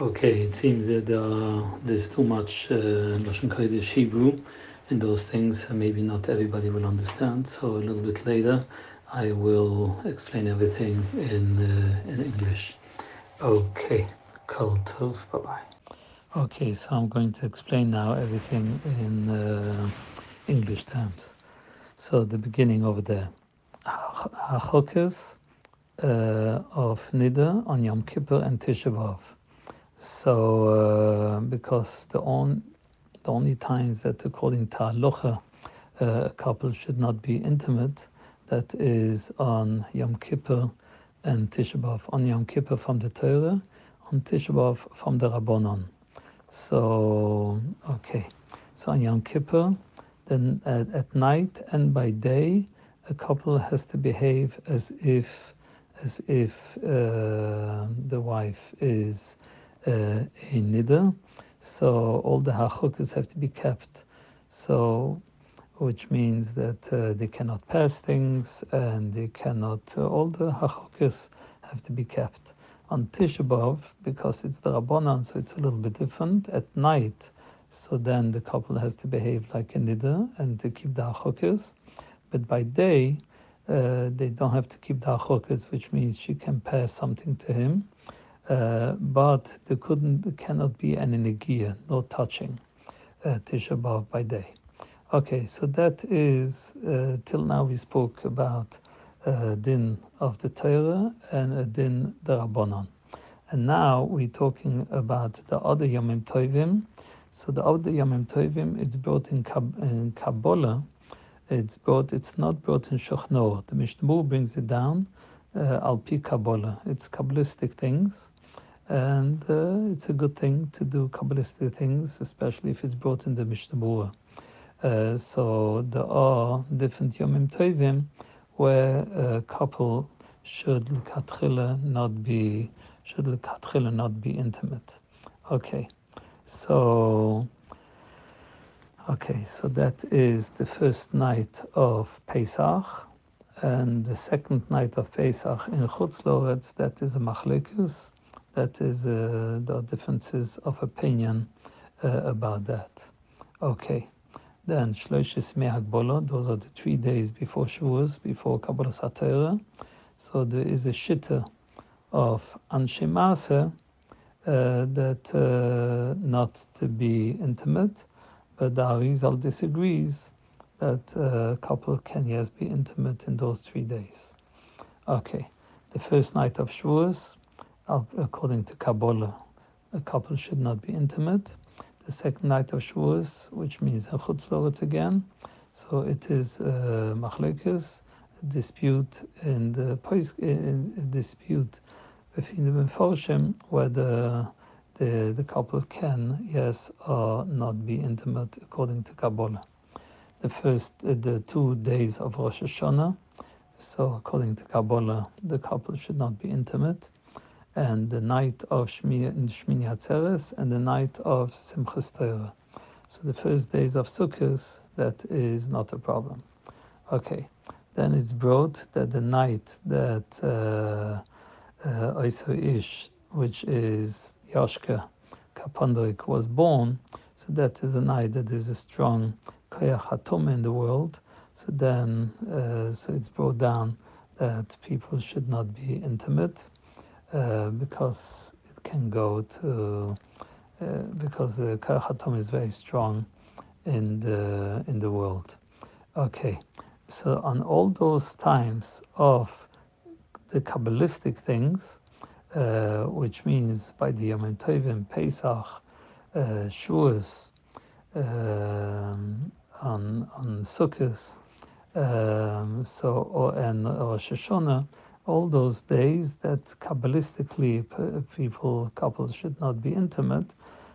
Okay, it seems that uh, there's too much uh, Lashon Kodesh Hebrew in those things, and maybe not everybody will understand. So a little bit later, I will explain everything in uh, in English. Okay, Kol Tov, bye bye. Okay, so I'm going to explain now everything in uh, English terms. So the beginning over there, Harchakos uh, of Nida on Yom Kippur and Tisha B'av. So, uh, because the, on, the only times that according to Halacha, uh, a couple should not be intimate, that is on Yom Kippur and Tisha B'Av. On Yom Kippur from the Torah, on Tisha B'Av from the Rabbanon. So, okay. So on Yom Kippur, then at, at night and by day, a couple has to behave as if as if uh, the wife is uh, a niddah. So all the harchakos have to be kept. So, which means that uh, they cannot pass things and they cannot. Uh, all the harchakos have to be kept. On Tisha B'av, because it's the Rabbanan, so it's a little bit different. At night, so then the couple has to behave like a Nida and to keep the harchakos. But by day, uh, they don't have to keep the harchakos, which means she can pass something to him uh, but there couldn't, there cannot be any negia, no touching, uh, Tisha B'av by day. Okay, so that is, uh, till now we spoke about uh, din of the Torah and a din the Rabbanon. And now we're talking about the other Yomim Tovim. So the other Yomim Tovim, it's brought in, Kab- in Kabbalah, it's brought, it's not brought in Shochnor. The Mishnah brings it down, Al Pi Kabbalah. It's Kabbalistic things and uh, it's a good thing to do Kabbalistic things, especially if it's brought in the Mishnah uh, so there are different Yomim Tovim where a couple should not be should not be intimate. Okay, so okay, so that is the first night of Pesach, and the second night of Pesach in Chutz LaAretz, that is a Machlokes that is uh, the differences of opinion uh, about that. Okay, then Shloishes Mehagbolo, those are the three days before Shavuos, before Kabbalas HaTorah. So there is a shitta of Anshei Maaseh uh, that uh, not to be intimate, but the Arizal disagrees that a uh, couple can yes be intimate in those three days. Okay, the first night of Shavuos, according to Kabbalah, a couple should not be intimate. The second night of Shavuos, which means Chutz again, so it is uh, machlokes, dispute in the in dispute between the Meforshim whether the, the couple can, yes or not be intimate according to Kabbalah. The first, uh, the two days of Rosh Hashanah, so according to Kabbalah, the couple should not be intimate and the night of Shmini, Shmini Atzeres and the night of Simchas Torah. So the first days of Sukkot, that is not a problem. Okay, then it's brought that the night that uh, uh, Ish, which is Yashka Kapandrik, was born, so that is a night that is a strong Kayach Hatom in the world. So then, uh, so it's brought down that people should not be intimate uh, because it can go to uh, because the Karachatom is very strong in the in the world. Okay, so on all those times of the Kabbalistic things, uh, which means by the Yom Tovim, Pesach, uh, um, on on Sukkot, um, so and Rosh Hashanah, all those days that Kabbalistically people, couples should not be intimate.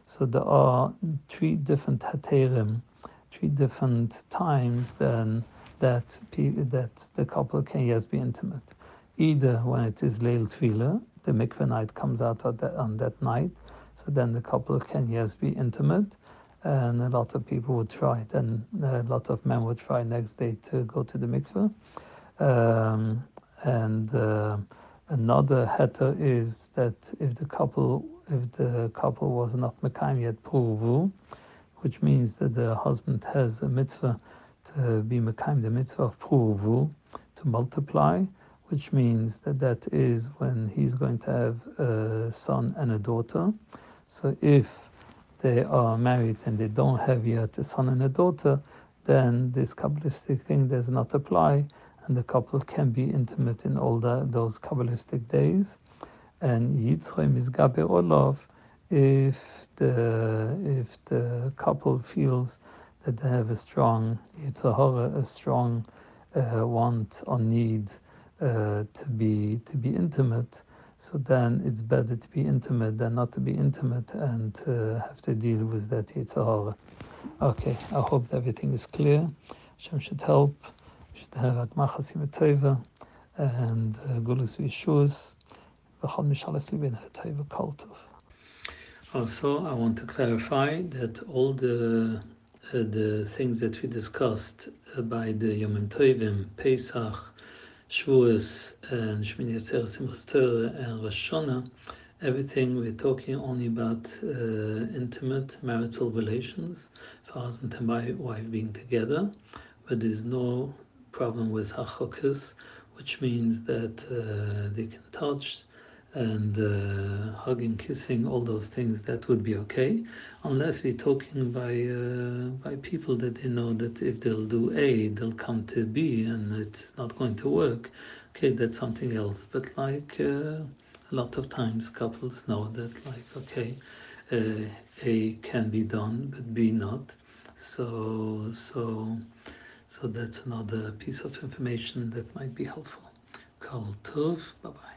So there are three different heterim, three different times then that that the couple can yes be intimate. Either when it is Leil Tvila, the mikveh night comes out on that, on that night, so then the couple can yes be intimate, and a lot of people would try. Then a lot of men would try next day to go to the mikveh. Um, and uh, another heter is that if the couple if the couple was not mekayim yet pruvu, which means that the husband has a mitzvah to be mekayim the mitzvah of pruvu, to multiply, which means that that is when he's going to have a son and a daughter. So if they are married and they don't have yet a son and a daughter, then this Kabbalistic thing does not apply, and the couple can be intimate in all the, those Kabbalistic days. And Yitzro Misgaber Olav, if the if the couple feels that they have a strong Yetzer Hara, a strong uh, want or need uh, to be to be intimate, so then it's better to be intimate than not to be intimate and uh, have to deal with that Yetzer Hara. Okay, I hope everything is clear. Hashem should help. We should have Agmach Tova and uh, Gulus Vishus. Also, I want to clarify that all the uh, the things that we discussed by the Yom Tovim, Pesach, Shavuos, and Shmini Atzeres and Rosh Hashanah, everything we're talking only about uh, intimate marital relations for husband and wife being together, but there's no problem with harchakos, which means that uh, they can touch and uh, hugging, kissing, all those things, that would be okay, unless we're talking by uh, by people that they know that if they'll do A, they'll come to B, and it's not going to work. Okay, that's something else. But like uh, a lot of times, couples know that, like, okay, uh, A can be done, but B not. So so so that's another piece of information that might be helpful. Kol Tov, bye bye.